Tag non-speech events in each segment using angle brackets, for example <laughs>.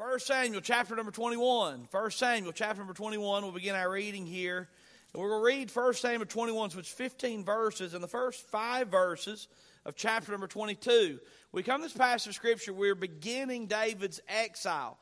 1 Samuel chapter number 21. 1 Samuel chapter number 21. We'll begin our reading here. And we're going to read 1 Samuel 21, which is 15 verses, and the first five verses of chapter number 22. We come to this passage of Scripture, we're beginning David's exile.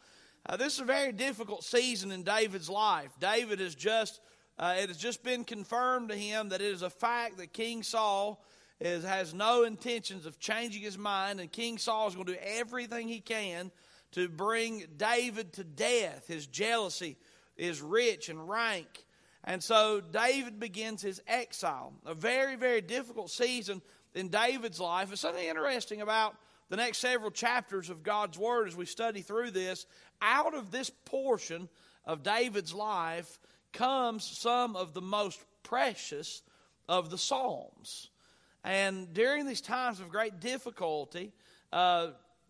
Uh, this is a very difficult season in David's life. David has just, uh, it has just been confirmed to him that it is a fact that King Saul is, has no intentions of changing his mind, and King Saul is going to do everything he can to bring David to death. His jealousy is rich and rank. And so David begins his exile. A very, very difficult season in David's life. It's something interesting about the next several chapters of God's Word as we study through this. Out of this portion of David's life comes some of the most precious of the Psalms. And during these times of great difficulty, uh,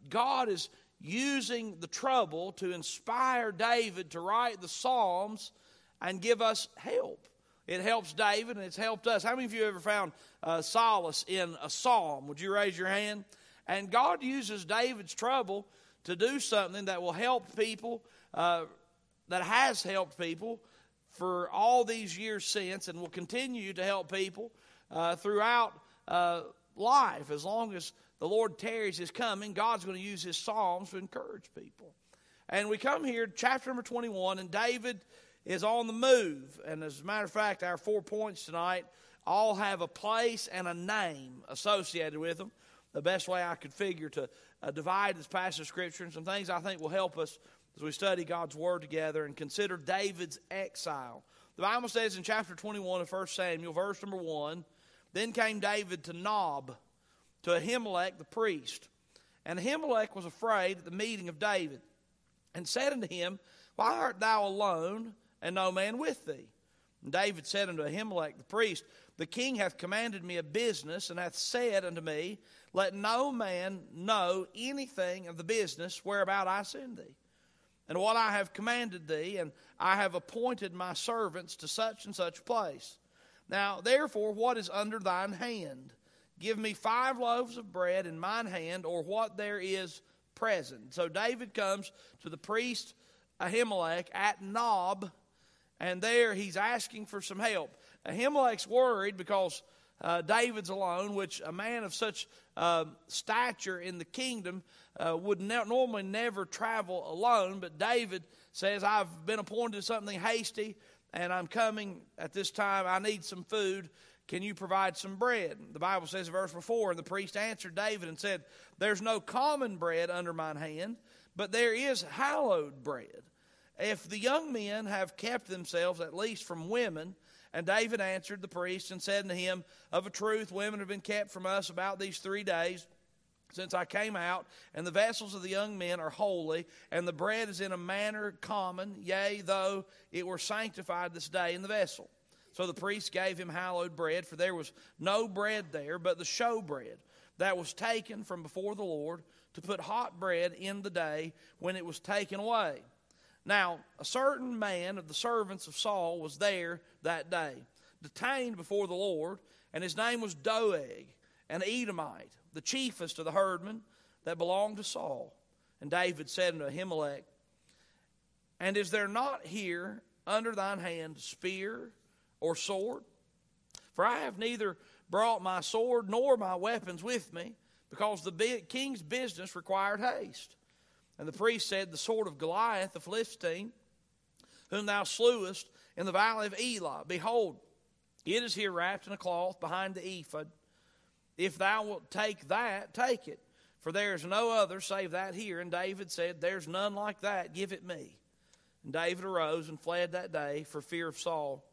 God is using the trouble to inspire David to write the Psalms and give us help. It helps David and it's helped us. How many of you ever found uh, solace in a psalm? Would you raise your hand? And God uses David's trouble to do something that will help people, uh, that has helped people for all these years since, and will continue to help people uh, throughout uh, life as long as the Lord tarries his coming, God's going to use his Psalms to encourage people. And we come here, chapter number 21, and David is on the move. And as a matter of fact, our four points tonight all have a place and a name associated with them. The best way I could figure to uh, divide this passage of Scripture and some things I think will help us as we study God's Word together and consider David's exile. The Bible says in chapter 21 of 1 Samuel, verse number 1, Then came David to Nob to Ahimelech the priest. And Ahimelech was afraid at the meeting of David, and said unto him, Why art thou alone, and no man with thee? And David said unto Ahimelech the priest, The king hath commanded me a business, and hath said unto me, Let no man know anything of the business whereabout I send thee. And what I have commanded thee, and I have appointed my servants to such and such place. Now, therefore, what is under thine hand? Give me five loaves of bread in mine hand, or what there is present. So David comes to the priest Ahimelech at Nob, and there he's asking for some help. Ahimelech's worried because uh, David's alone, which a man of such uh, stature in the kingdom uh, would ne- normally never travel alone. But David says, I've been appointed to something hasty, and I'm coming at this time. I need some food. Can you provide some bread? The Bible says in verse 4 And the priest answered David and said, There's no common bread under mine hand, but there is hallowed bread. If the young men have kept themselves at least from women, and David answered the priest and said to him, Of a truth, women have been kept from us about these three days since I came out, and the vessels of the young men are holy, and the bread is in a manner common, yea, though it were sanctified this day in the vessel. So the priest gave him hallowed bread, for there was no bread there but the showbread that was taken from before the Lord to put hot bread in the day when it was taken away. Now, a certain man of the servants of Saul was there that day, detained before the Lord, and his name was Doeg, an Edomite, the chiefest of the herdmen that belonged to Saul. And David said unto Ahimelech, And is there not here under thine hand spear or sword. For I have neither brought my sword nor my weapons with me, because the king's business required haste. And the priest said, The sword of Goliath the Philistine, whom thou slewest in the valley of Elah, behold, it is here wrapped in a cloth behind the ephod. If thou wilt take that, take it. For there is no other save that here. And David said, There's none like that, give it me. And David arose and fled that day for fear of Saul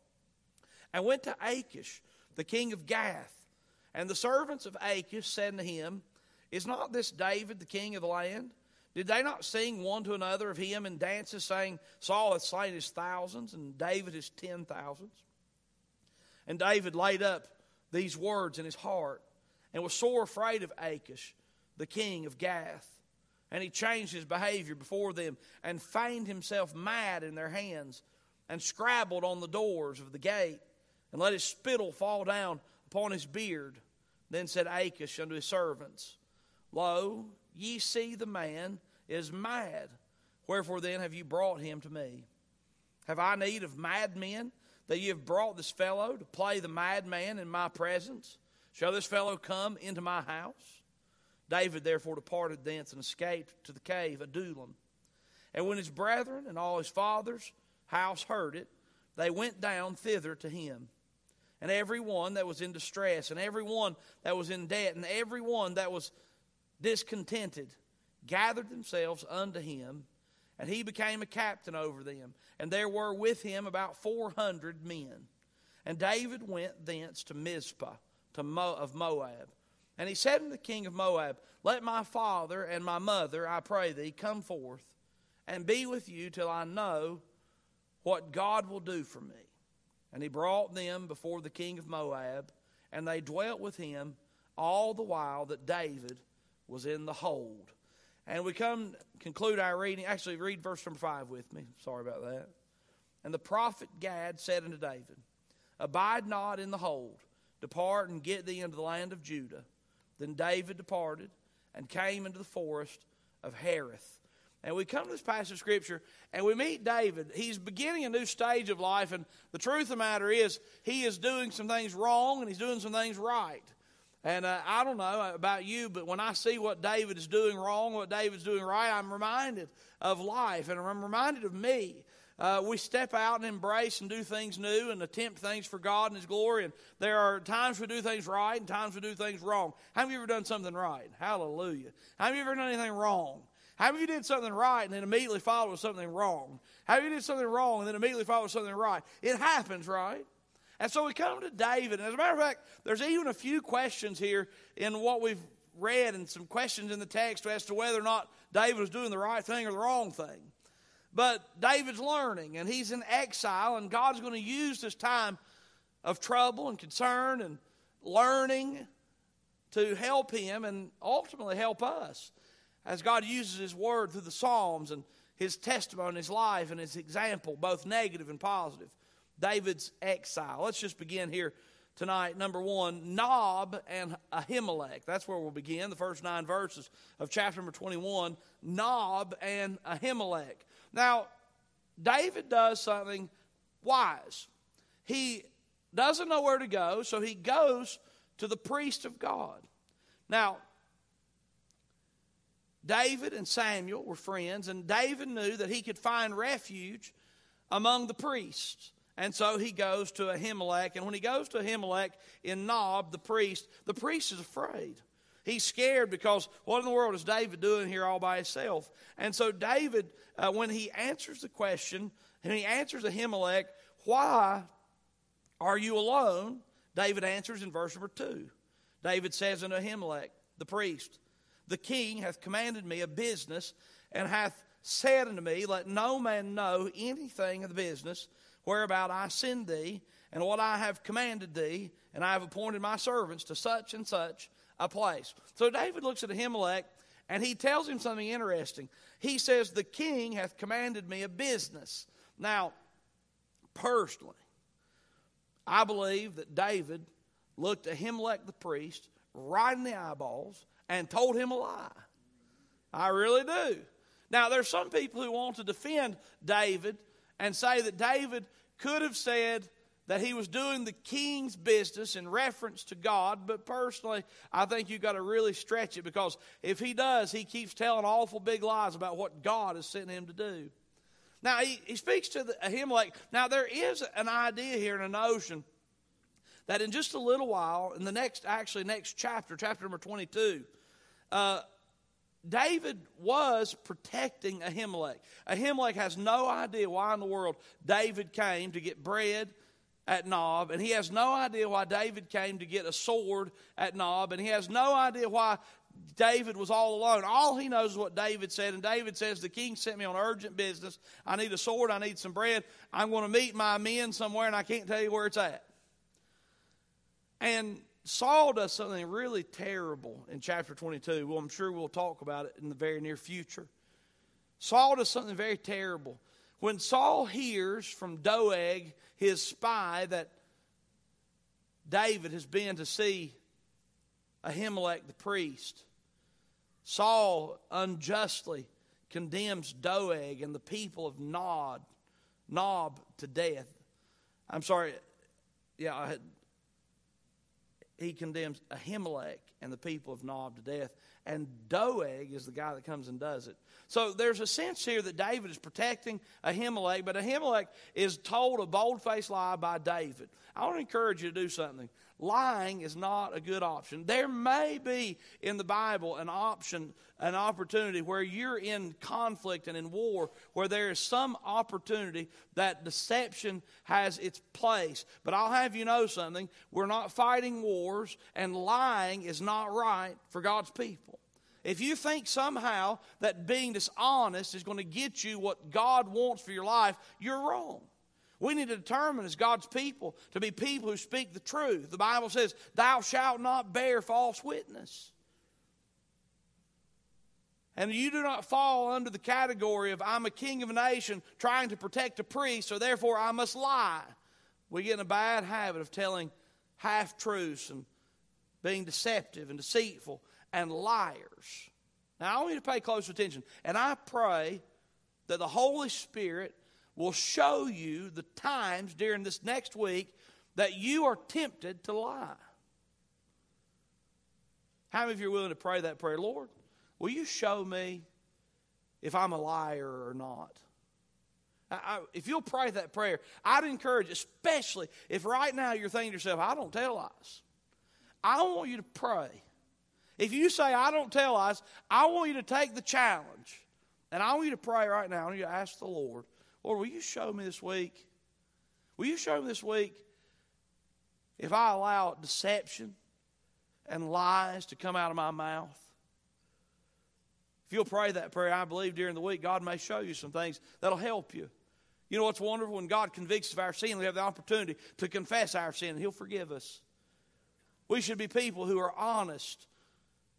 and went to Achish, the king of Gath. And the servants of Achish said to him, Is not this David the king of the land? Did they not sing one to another of him in dances, saying, Saul hath slain his thousands, and David his ten thousands? And David laid up these words in his heart, and was sore afraid of Achish, the king of Gath. And he changed his behavior before them, and feigned himself mad in their hands, and scrabbled on the doors of the gate and let his spittle fall down upon his beard. Then said Achish unto his servants, Lo, ye see the man is mad. Wherefore then have you brought him to me? Have I need of madmen that ye have brought this fellow to play the madman in my presence? Shall this fellow come into my house? David therefore departed thence and escaped to the cave of Adullam. And when his brethren and all his father's house heard it, they went down thither to him. And every one that was in distress, and every one that was in debt, and every one that was discontented, gathered themselves unto him, and he became a captain over them. And there were with him about four hundred men. And David went thence to Mizpah to Mo- of Moab. And he said unto the king of Moab, Let my father and my mother, I pray thee, come forth and be with you till I know what God will do for me. And he brought them before the king of Moab, and they dwelt with him all the while that David was in the hold. And we come conclude our reading. Actually, read verse number five with me. Sorry about that. And the prophet Gad said unto David, Abide not in the hold, depart and get thee into the land of Judah. Then David departed and came into the forest of Hereth. And we come to this passage of Scripture and we meet David. He's beginning a new stage of life, and the truth of the matter is, he is doing some things wrong and he's doing some things right. And uh, I don't know about you, but when I see what David is doing wrong, what David's doing right, I'm reminded of life and I'm reminded of me. Uh, we step out and embrace and do things new and attempt things for God and His glory. And there are times we do things right and times we do things wrong. Have you ever done something right? Hallelujah. Have you ever done anything wrong? Have you did something right and then immediately followed with something wrong? Have you did something wrong and then immediately followed with something right? It happens, right? And so we come to David. And as a matter of fact, there's even a few questions here in what we've read and some questions in the text as to whether or not David was doing the right thing or the wrong thing. But David's learning, and he's in exile, and God's going to use this time of trouble and concern and learning to help him and ultimately help us as God uses His Word through the Psalms and His testimony, His life, and His example, both negative and positive. David's exile. Let's just begin here tonight. Number one, Nob and Ahimelech. That's where we'll begin, the first nine verses of chapter number 21. Nob and Ahimelech. Now, David does something wise. He doesn't know where to go, so he goes to the priest of God. Now, David and Samuel were friends, and David knew that he could find refuge among the priests. And so he goes to Ahimelech. And when he goes to Ahimelech in Nob, the priest, the priest is afraid. He's scared because what in the world is David doing here all by himself? And so David, uh, when he answers the question, and he answers Ahimelech, why are you alone? David answers in verse number two. David says unto Ahimelech, the priest, The king hath commanded me a business, and hath said unto me, Let no man know anything of the business whereabout I send thee, and what I have commanded thee, and I have appointed my servants to such and such a place. So David looks at Ahimelech, and he tells him something interesting. He says, The king hath commanded me a business. Now, personally, I believe that David looked Ahimelech the priest right in the eyeballs and told him a lie. I really do. Now, there's some people who want to defend David and say that David could have said that he was doing the king's business in reference to God, but personally, I think you've got to really stretch it because if he does, he keeps telling awful big lies about what God has sent him to do. Now, he, he speaks to the, him like, now there is an idea here and a notion that in just a little while, in the next, actually, next chapter, chapter number 22, uh, David was protecting Ahimelech. Ahimelech has no idea why in the world David came to get bread at Nob, and he has no idea why David came to get a sword at Nob, and he has no idea why David was all alone. All he knows is what David said, and David says, The king sent me on urgent business. I need a sword, I need some bread. I'm going to meet my men somewhere, and I can't tell you where it's at. And Saul does something really terrible in chapter 22. Well, I'm sure we'll talk about it in the very near future. Saul does something very terrible. When Saul hears from Doeg, his spy, that David has been to see Ahimelech the priest, Saul unjustly condemns Doeg and the people of Nod, Nob to death. I'm sorry, yeah, I had, he condemns Ahimelech and the people of Nob to death. And Doeg is the guy that comes and does it. So there's a sense here that David is protecting Ahimelech, but Ahimelech is told a bold faced lie by David. I want to encourage you to do something lying is not a good option. There may be in the Bible an option, an opportunity where you're in conflict and in war, where there is some opportunity that deception has its place. But I'll have you know something we're not fighting wars, and lying is not right for God's people. If you think somehow that being dishonest is going to get you what God wants for your life, you're wrong. We need to determine as God's people to be people who speak the truth. The Bible says, Thou shalt not bear false witness. And you do not fall under the category of I'm a king of a nation trying to protect a priest, so therefore I must lie. We get in a bad habit of telling half truths and being deceptive and deceitful and liars. Now, I want you to pay close attention. And I pray that the Holy Spirit will show you the times during this next week that you are tempted to lie. How many of you are willing to pray that prayer? Lord, will you show me if I'm a liar or not? I, if you'll pray that prayer, I'd encourage, especially if right now you're thinking to yourself, I don't tell lies. I want you to pray. If you say, I don't tell lies, I want you to take the challenge. And I want you to pray right now. I want you to ask the Lord Lord, will you show me this week? Will you show me this week if I allow deception and lies to come out of my mouth? If you'll pray that prayer, I believe during the week, God may show you some things that'll help you. You know what's wonderful? When God convicts of our sin, we have the opportunity to confess our sin, and He'll forgive us. We should be people who are honest,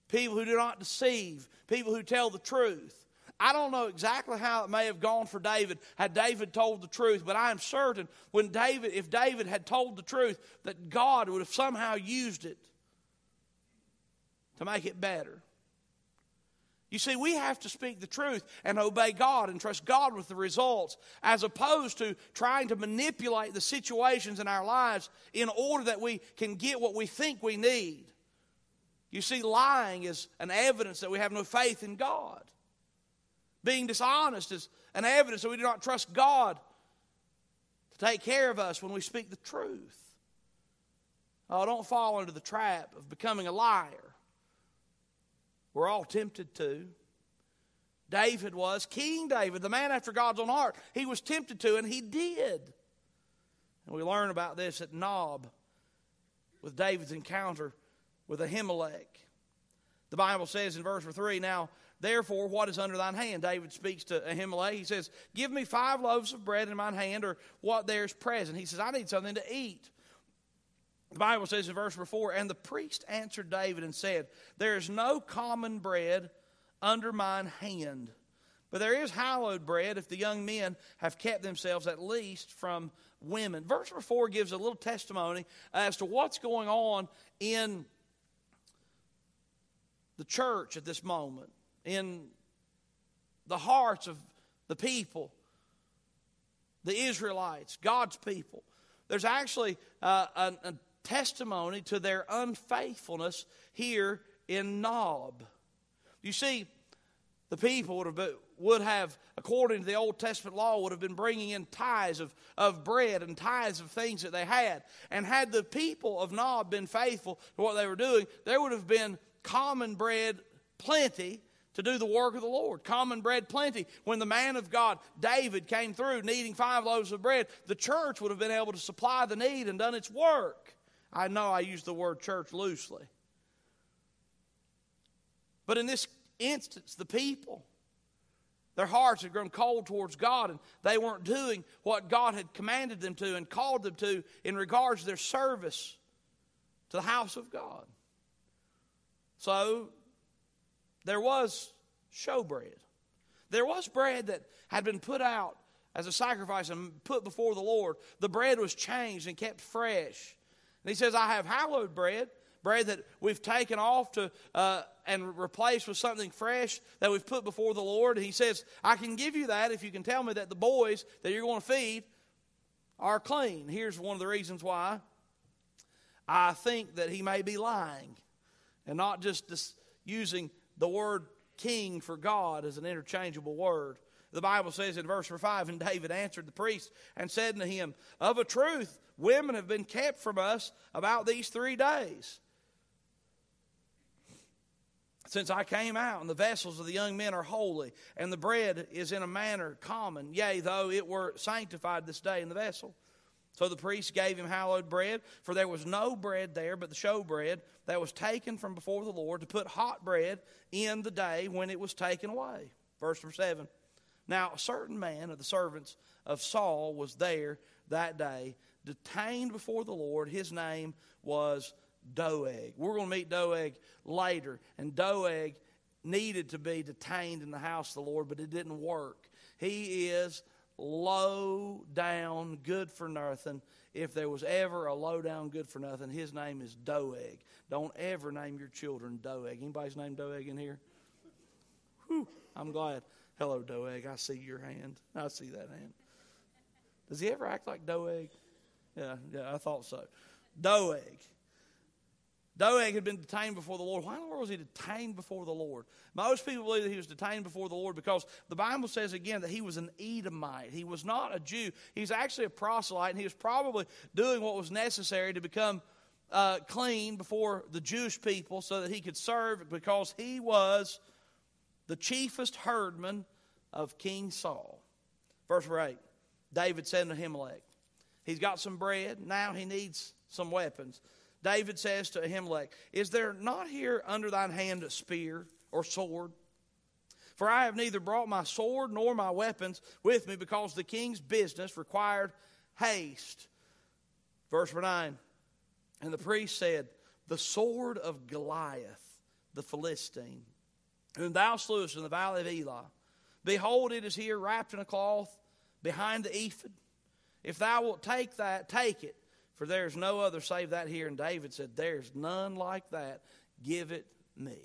people who do not deceive, people who tell the truth. I don't know exactly how it may have gone for David had David told the truth, but I am certain when David, if David had told the truth, that God would have somehow used it to make it better. You see, we have to speak the truth and obey God and trust God with the results, as opposed to trying to manipulate the situations in our lives in order that we can get what we think we need. You see, lying is an evidence that we have no faith in God. Being dishonest is an evidence that we do not trust God to take care of us when we speak the truth. Oh, don't fall into the trap of becoming a liar. We're all tempted to. David was, King David, the man after God's own heart. He was tempted to, and he did. And we learn about this at Nob with David's encounter with Ahimelech. The Bible says in verse 3 Now Therefore, what is under thine hand? David speaks to Ahimelech. He says, Give me five loaves of bread in mine hand, or what there is present. He says, I need something to eat. The Bible says in verse 4 And the priest answered David and said, There is no common bread under mine hand, but there is hallowed bread if the young men have kept themselves at least from women. Verse 4 gives a little testimony as to what's going on in the church at this moment in the hearts of the people, the Israelites, God's people. There's actually uh, a, a testimony to their unfaithfulness here in Nob. You see, the people would have, would have, according to the Old Testament law, would have been bringing in tithes of, of bread and tithes of things that they had. And had the people of Nob been faithful to what they were doing, there would have been common bread plenty to do the work of the Lord. Common bread plenty. When the man of God, David, came through needing five loaves of bread, the church would have been able to supply the need and done its work. I know I use the word church loosely. But in this instance, the people, their hearts had grown cold towards God, and they weren't doing what God had commanded them to and called them to in regards to their service to the house of God. So there was showbread. There was bread that had been put out as a sacrifice and put before the Lord. The bread was changed and kept fresh. And he says, I have hallowed bread, bread that we've taken off to uh, and replaced with something fresh that we've put before the Lord. He says, I can give you that if you can tell me that the boys that you're going to feed are clean. Here's one of the reasons why. I think that he may be lying and not just using the word king for God is an interchangeable word. The Bible says in verse 5 And David answered the priest and said unto him, Of a truth, women have been kept from us about these three days. Since I came out, and the vessels of the young men are holy, and the bread is in a manner common, yea, though it were sanctified this day in the vessel. So the priest gave him hallowed bread, for there was no bread there but the show bread that was taken from before the Lord to put hot bread in the day when it was taken away. Verse 7. Now, a certain man of the servants of Saul was there that day, detained before the Lord. His name was Doeg. We're going to meet Doeg later. And Doeg needed to be detained in the house of the Lord, but it didn't work. He is low down, good for nothing. If there was ever a low down, good for nothing, his name is Doeg. Don't ever name your children Doeg. Anybody's name Doeg in here? Whew, I'm glad. Hello, Doeg. I see your hand. I see that hand. Does he ever act like Doeg? Yeah, yeah, I thought so. Doeg. Doeg had been detained before the Lord. Why in the world was he detained before the Lord? Most people believe that he was detained before the Lord because the Bible says again that he was an Edomite. He was not a Jew. He's actually a proselyte, and he was probably doing what was necessary to become uh, clean before the Jewish people so that he could serve because he was the chiefest herdman of King Saul. Verse 8 David said to Ahimelech, He's got some bread, now he needs some weapons. David says to Ahimelech, Is there not here under thine hand a spear or sword? For I have neither brought my sword nor my weapons with me because the king's business required haste. Verse 9 And the priest said, The sword of Goliath, the Philistine, whom thou slewest in the valley of Elah. Behold, it is here wrapped in a cloth behind the ephod. If thou wilt take that, take it for there is no other save that here. And David said, There's none like that. Give it me.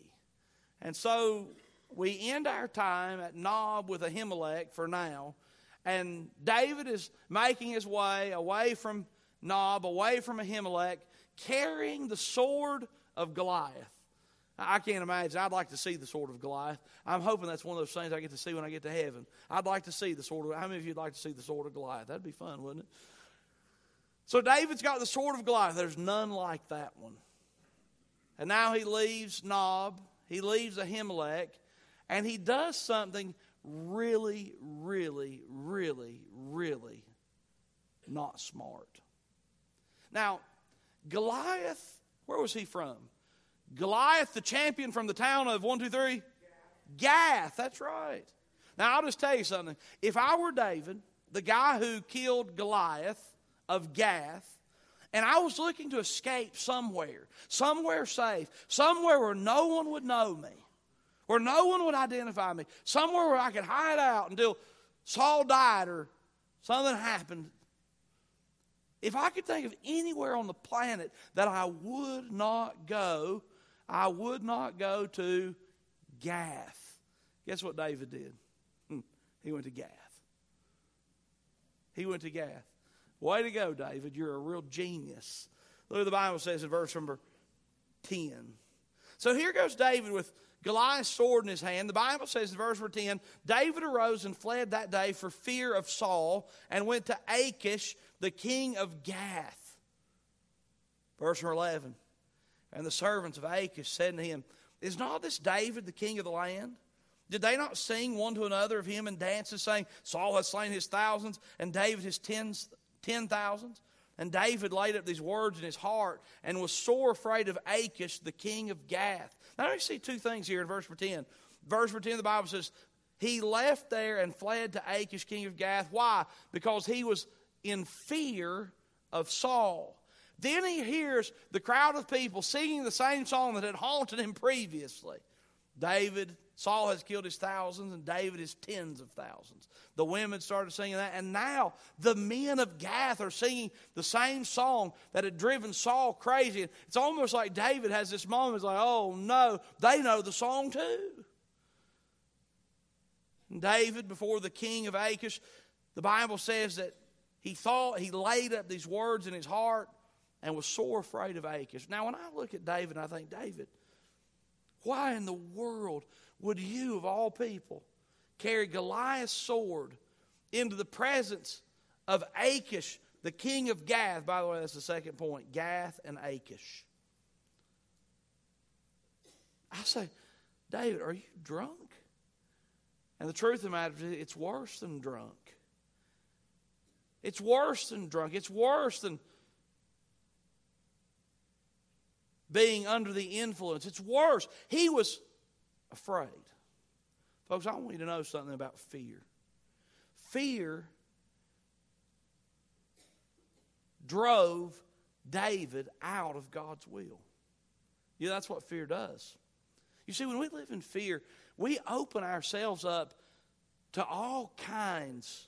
And so we end our time at Nob with Ahimelech for now. And David is making his way away from Nob, away from Ahimelech, carrying the sword of Goliath. I can't imagine. I'd like to see the sword of Goliath. I'm hoping that's one of those things I get to see when I get to heaven. I'd like to see the sword of. How many of you'd like to see the sword of Goliath? That'd be fun, wouldn't it? So David's got the sword of Goliath. There's none like that one. And now he leaves Nob, he leaves Ahimelech, and he does something really, really, really, really not smart. Now, Goliath, where was he from? Goliath, the champion from the town of 123? Gath, that's right. Now, I'll just tell you something. If I were David, the guy who killed Goliath, of Gath, and I was looking to escape somewhere, somewhere safe, somewhere where no one would know me, where no one would identify me, somewhere where I could hide out until Saul died or something happened. If I could think of anywhere on the planet that I would not go, I would not go to Gath. Guess what David did? Hmm. He went to Gath. He went to Gath. Way to go, David. You're a real genius. Look what the Bible says in verse number 10. So here goes David with Goliath's sword in his hand. The Bible says in verse number 10 David arose and fled that day for fear of Saul and went to Achish, the king of Gath. Verse number 11 And the servants of Achish said to him, Is not this David the king of the land? Did they not sing one to another of him in dances, saying, Saul has slain his thousands and David his tens ten thousands. And David laid up these words in his heart and was sore afraid of Achish, the king of Gath. Now, let me see two things here in verse 10. Verse 10, of the Bible says, He left there and fled to Achish, king of Gath. Why? Because he was in fear of Saul. Then he hears the crowd of people singing the same song that had haunted him previously. David Saul has killed his thousands and David his tens of thousands. The women started singing that, and now the men of Gath are singing the same song that had driven Saul crazy. It's almost like David has this moment, it's like, oh no, they know the song too. And David, before the king of Achish, the Bible says that he thought, he laid up these words in his heart and was sore afraid of Achish. Now, when I look at David, I think, David, why in the world would you, of all people, carry Goliath's sword into the presence of Achish, the king of Gath? By the way, that's the second point Gath and Achish. I say, David, are you drunk? And the truth of the matter is, it's worse than drunk. It's worse than drunk. It's worse than being under the influence. It's worse. He was afraid. Folks, I want you to know something about fear. Fear drove David out of God's will. Yeah, that's what fear does. You see, when we live in fear, we open ourselves up to all kinds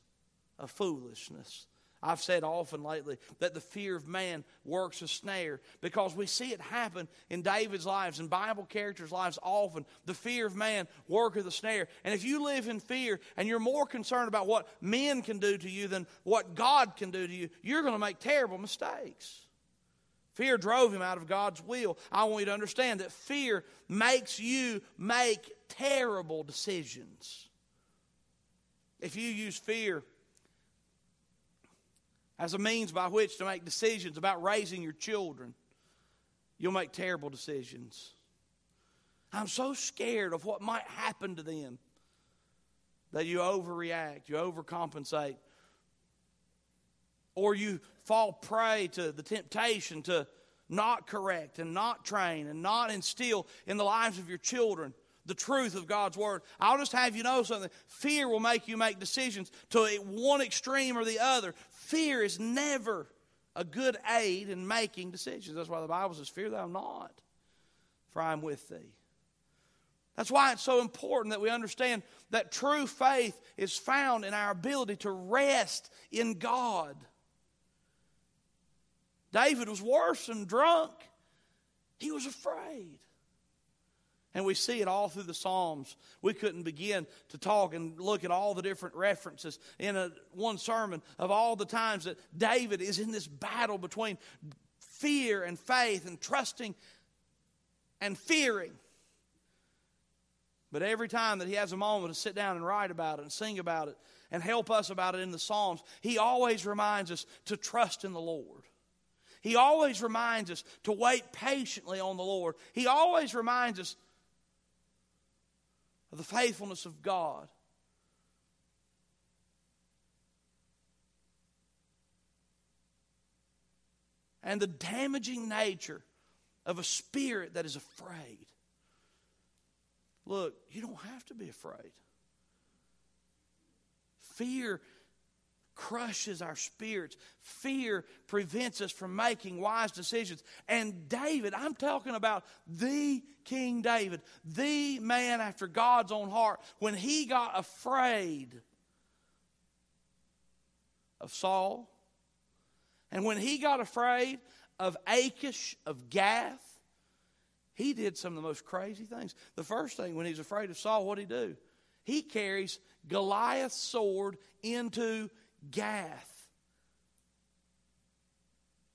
of foolishness. I've said often lately that the fear of man works a snare because we see it happen in David's lives and Bible characters' lives often. The fear of man worketh a snare. And if you live in fear and you're more concerned about what men can do to you than what God can do to you, you're going to make terrible mistakes. Fear drove him out of God's will. I want you to understand that fear makes you make terrible decisions. If you use fear as a means by which to make decisions about raising your children, you'll make terrible decisions. I'm so scared of what might happen to them that you overreact, you overcompensate, or you fall prey to the temptation to not correct and not train and not instill in the lives of your children the truth of God's Word. I'll just have you know something. Fear will make you make decisions to one extreme or the other. Fear is never a good aid in making decisions. That's why the Bible says, Fear thou not, for I am with thee. That's why it's so important that we understand that true faith is found in our ability to rest in God. David was worse than drunk, he was afraid. And we see it all through the Psalms. We couldn't begin to talk and look at all the different references in a, one sermon of all the times that David is in this battle between fear and faith and trusting and fearing. But every time that he has a moment to sit down and write about it and sing about it and help us about it in the Psalms, he always reminds us to trust in the Lord. He always reminds us to wait patiently on the Lord. He always reminds us of the faithfulness of God. And the damaging nature of a spirit that is afraid. Look, you don't have to be afraid. Fear crushes our spirits. Fear prevents us from making wise decisions. And David, I'm talking about the King David, the man after God's own heart, when he got afraid of Saul, and when he got afraid of Achish of Gath, he did some of the most crazy things. The first thing, when he's afraid of Saul, what did he do? He carries Goliath's sword into Gath.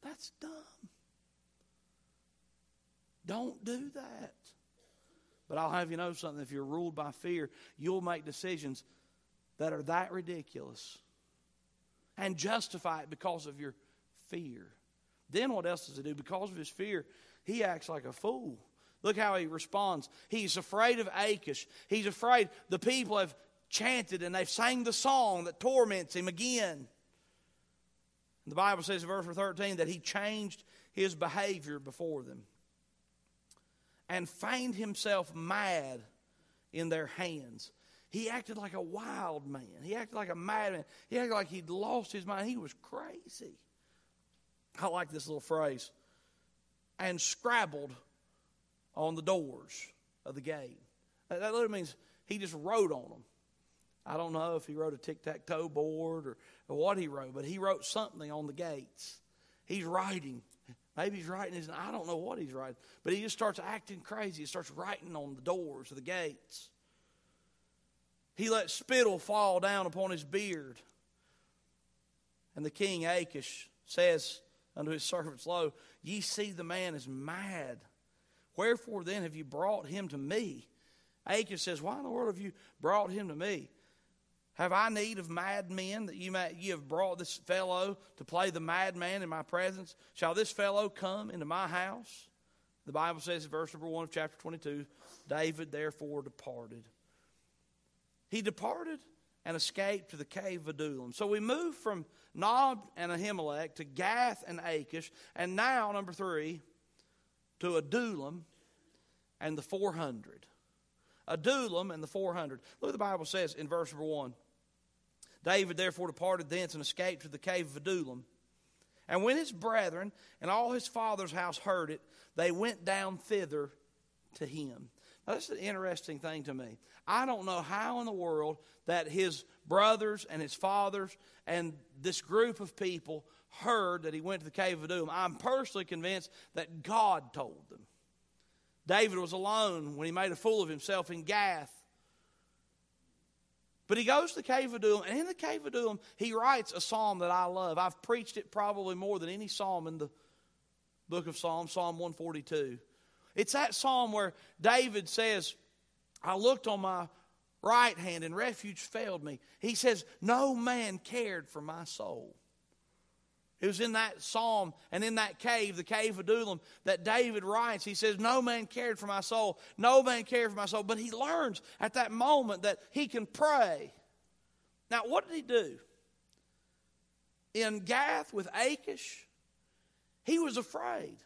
That's dumb. Don't do that. But I'll have you know something if you're ruled by fear, you'll make decisions that are that ridiculous and justify it because of your fear. Then what else does he do? Because of his fear, he acts like a fool. Look how he responds. He's afraid of Achish. He's afraid the people have chanted and they've sang the song that torments him again. The Bible says in verse 13 that he changed his behavior before them and feigned himself mad in their hands. He acted like a wild man. He acted like a madman. He acted like he'd lost his mind. He was crazy. I like this little phrase. And scrabbled on the doors of the gate. That literally means he just wrote on them. I don't know if he wrote a tic tac toe board or, or what he wrote, but he wrote something on the gates. He's writing. Maybe he's writing his, I don't know what he's writing, but he just starts acting crazy. He starts writing on the doors of the gates. He let spittle fall down upon his beard. And the king Achish says unto his servants, Lo, ye see the man is mad. Wherefore then have you brought him to me? Achish says, Why in the world have you brought him to me? Have I need of mad men that you, may, you have brought this fellow to play the madman in my presence? Shall this fellow come into my house? The Bible says in verse number 1 of chapter 22 David therefore departed. He departed and escaped to the cave of Adullam. So we move from Nob and Ahimelech to Gath and Achish, and now, number three, to Adullam and the 400. Adullam and the 400. Look what the Bible says in verse number 1. David therefore departed thence and escaped to the cave of Adullam. And when his brethren and all his father's house heard it, they went down thither to him. Now, this is an interesting thing to me. I don't know how in the world that his brothers and his fathers and this group of people heard that he went to the cave of Adullam. I'm personally convinced that God told them. David was alone when he made a fool of himself in Gath. But he goes to the cave of Adullam, and in the cave of Adullam, he writes a psalm that I love. I've preached it probably more than any psalm in the book of Psalms, Psalm 142. It's that psalm where David says, I looked on my right hand and refuge failed me. He says, No man cared for my soul. It was in that psalm and in that cave, the cave of Adullam, that David writes. He says, No man cared for my soul. No man cared for my soul. But he learns at that moment that he can pray. Now, what did he do? In Gath with Achish, he was afraid.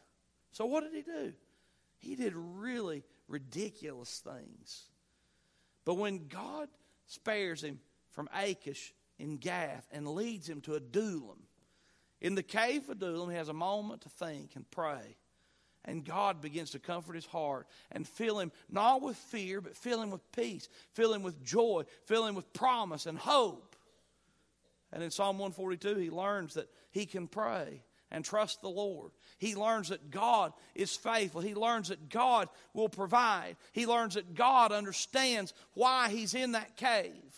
So, what did he do? He did really ridiculous things. But when God spares him from Achish in Gath and leads him to a Adullam, in the cave of Adullam, he has a moment to think and pray. And God begins to comfort his heart and fill him not with fear, but fill him with peace, fill him with joy, fill him with promise and hope. And in Psalm 142, he learns that he can pray and trust the Lord. He learns that God is faithful. He learns that God will provide. He learns that God understands why he's in that cave.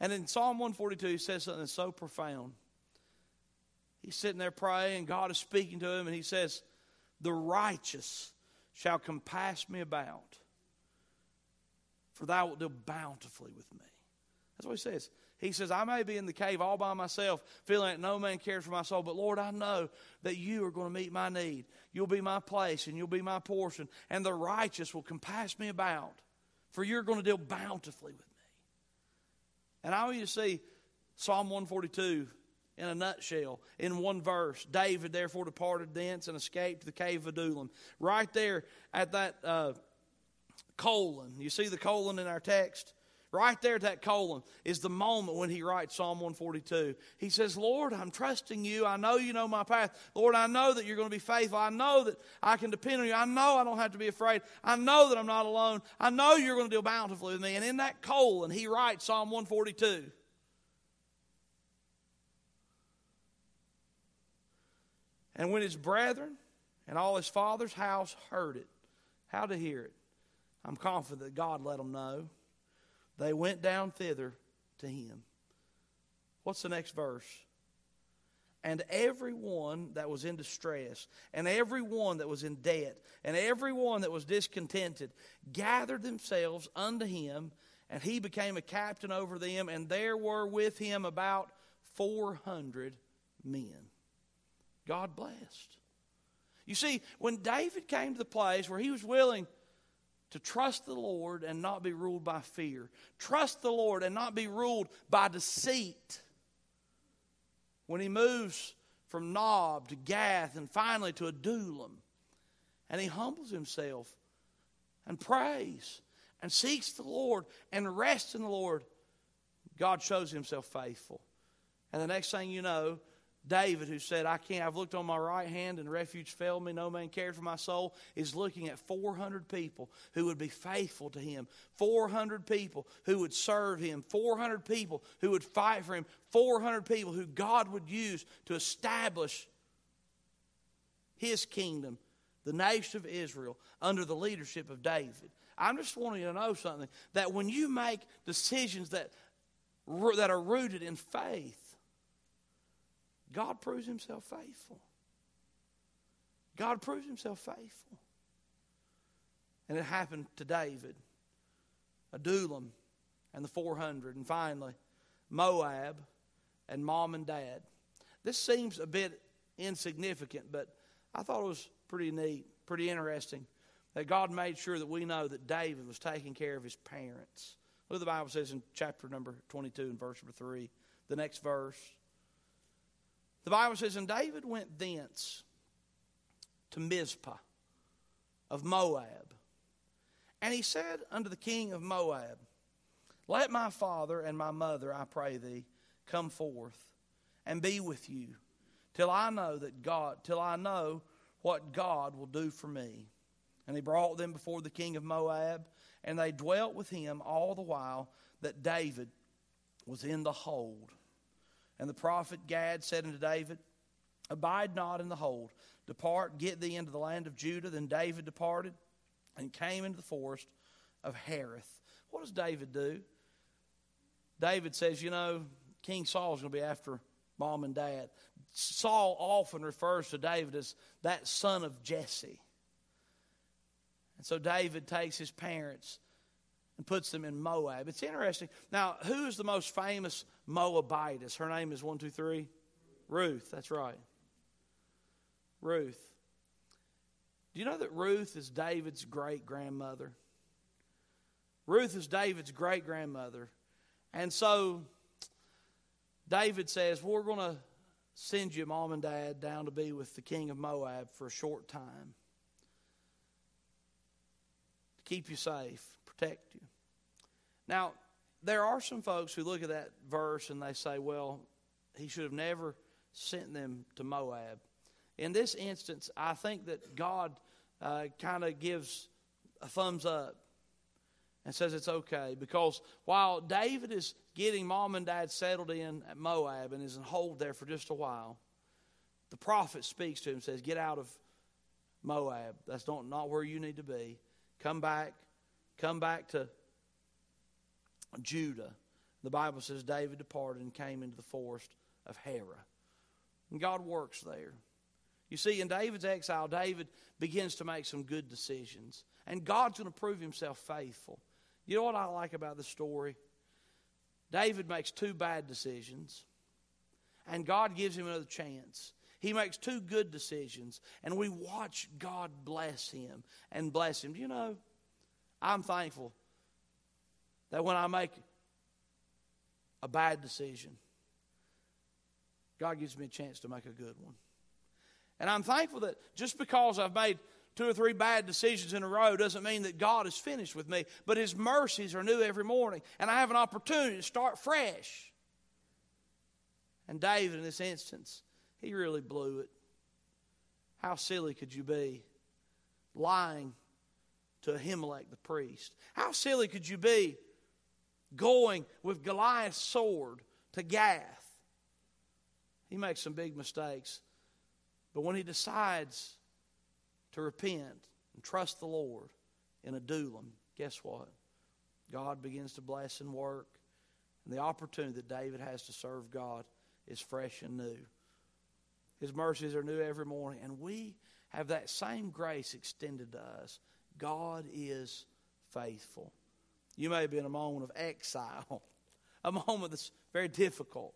And in Psalm 142, he says something so profound. He's sitting there praying, and God is speaking to him, and he says, The righteous shall compass me about, for thou wilt deal bountifully with me. That's what he says. He says, I may be in the cave all by myself, feeling that no man cares for my soul, but Lord, I know that you are going to meet my need. You'll be my place and you'll be my portion, and the righteous will compass me about, for you're going to deal bountifully with me. And I want you to see Psalm 142 in a nutshell, in one verse. David therefore departed thence and escaped to the cave of Adullam. Right there at that uh, colon, you see the colon in our text? Right there at that colon is the moment when he writes Psalm 142. He says, Lord, I'm trusting you. I know you know my path. Lord, I know that you're going to be faithful. I know that I can depend on you. I know I don't have to be afraid. I know that I'm not alone. I know you're going to deal bountifully with me. And in that colon, he writes Psalm 142. And when his brethren and all his father's house heard it, how to hear it? I'm confident that God let them know. They went down thither to him. What's the next verse? And everyone that was in distress, and everyone that was in debt, and everyone that was discontented gathered themselves unto him, and he became a captain over them, and there were with him about 400 men. God blessed. You see, when David came to the place where he was willing to trust the Lord and not be ruled by fear. Trust the Lord and not be ruled by deceit. When he moves from Nob to Gath and finally to Adullam, and he humbles himself and prays and seeks the Lord and rests in the Lord, God shows himself faithful. And the next thing you know, David, who said, I can't, I've looked on my right hand and refuge failed me, no man cared for my soul, is looking at 400 people who would be faithful to him, 400 people who would serve him, 400 people who would fight for him, 400 people who God would use to establish his kingdom, the nation of Israel, under the leadership of David. I'm just wanting you to know something that when you make decisions that, that are rooted in faith, God proves himself faithful. God proves himself faithful. And it happened to David, Adullam, and the 400, and finally Moab and mom and dad. This seems a bit insignificant, but I thought it was pretty neat, pretty interesting that God made sure that we know that David was taking care of his parents. Look what the Bible says in chapter number 22 and verse number 3. The next verse. The Bible says, And David went thence to Mizpah of Moab. And he said unto the king of Moab, Let my father and my mother, I pray thee, come forth and be with you till I know that God, till I know what God will do for me. And he brought them before the king of Moab, and they dwelt with him all the while that David was in the hold. And the prophet Gad said unto David, Abide not in the hold. Depart, get thee into the land of Judah. Then David departed and came into the forest of Hereth. What does David do? David says, You know, King Saul's going to be after mom and dad. Saul often refers to David as that son of Jesse. And so David takes his parents and puts them in Moab. It's interesting. Now, who is the most famous Moabitess? Her name is one, two, three. Ruth. That's right. Ruth. Do you know that Ruth is David's great grandmother? Ruth is David's great grandmother. And so David says, We're going to send you, mom and dad, down to be with the king of Moab for a short time to keep you safe protect you. Now, there are some folks who look at that verse and they say, well, he should have never sent them to Moab. In this instance, I think that God uh, kind of gives a thumbs up and says it's okay because while David is getting mom and dad settled in at Moab and is in hold there for just a while, the prophet speaks to him and says, Get out of Moab. That's not, not where you need to be. Come back come back to Judah. The Bible says David departed and came into the forest of Hereth. And God works there. You see, in David's exile, David begins to make some good decisions. And God's going to prove himself faithful. You know what I like about the story? David makes two bad decisions, and God gives him another chance. He makes two good decisions, and we watch God bless him and bless him. Do you know? I'm thankful that when I make a bad decision, God gives me a chance to make a good one. And I'm thankful that just because I've made two or three bad decisions in a row doesn't mean that God is finished with me, but His mercies are new every morning, and I have an opportunity to start fresh. And David, in this instance, he really blew it. How silly could you be lying to Ahimelech the priest. How silly could you be going with Goliath's sword to Gath? He makes some big mistakes. But when he decides to repent and trust the Lord in Adullam, guess what? God begins to bless and work. And the opportunity that David has to serve God is fresh and new. His mercies are new every morning. And we have that same grace extended to us. God is faithful. You may be in a moment of exile, <laughs> a moment that's very difficult.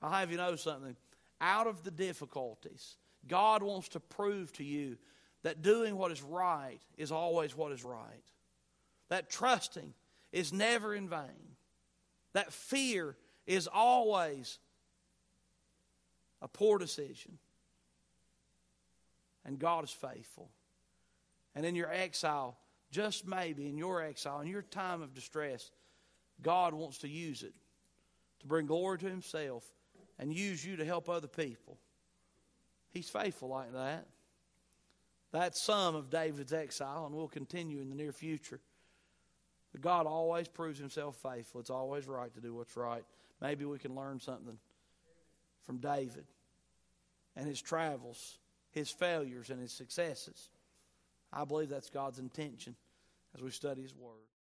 I'll have you know something. Out of the difficulties, God wants to prove to you that doing what is right is always what is right. That trusting is never in vain. That fear is always a poor decision. And God is faithful. And in your exile, just maybe in your exile, in your time of distress, God wants to use it to bring glory to Himself and use you to help other people. He's faithful like that. That's some of David's exile, and will continue in the near future. But God always proves himself faithful. It's always right to do what's right. Maybe we can learn something from David and his travels, his failures, and his successes. I believe that's God's intention as we study his word.